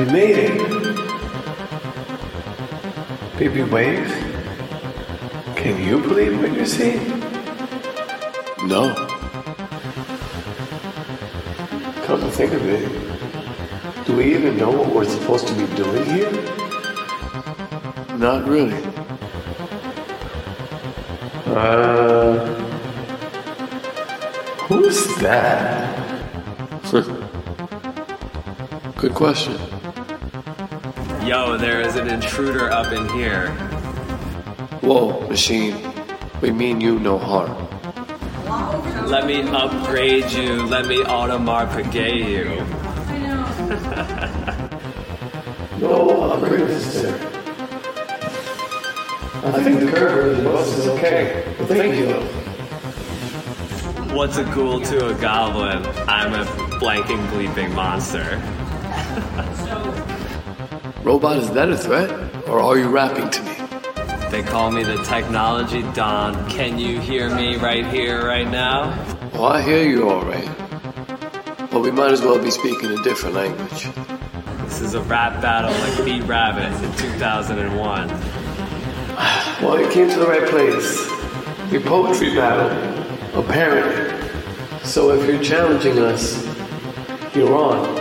We made it. Baby Wave? Can you believe what you see? No. Come to think of it, do we even know what we're supposed to be doing here? Not really. Uh. Who's that? Good question. Yo, there is an intruder up in here. Whoa, machine. We mean you no harm. Let me upgrade you. Let me Audemars Piguet you. No upgrade necessary. I think the curve of the bus is okay. But thank you. What's a ghoul to a goblin? I'm a blanking bleeping monster. Robot, is that a threat? Or are you rapping to me? They call me the technology Don. Can you hear me right here, right now? Well, I hear you all right. But we might as well be speaking a different language. This is a rap battle like B-Rabbit in 2001. Well, you came to the right place. Your poetry battle, apparently. So if you're challenging us, you're on.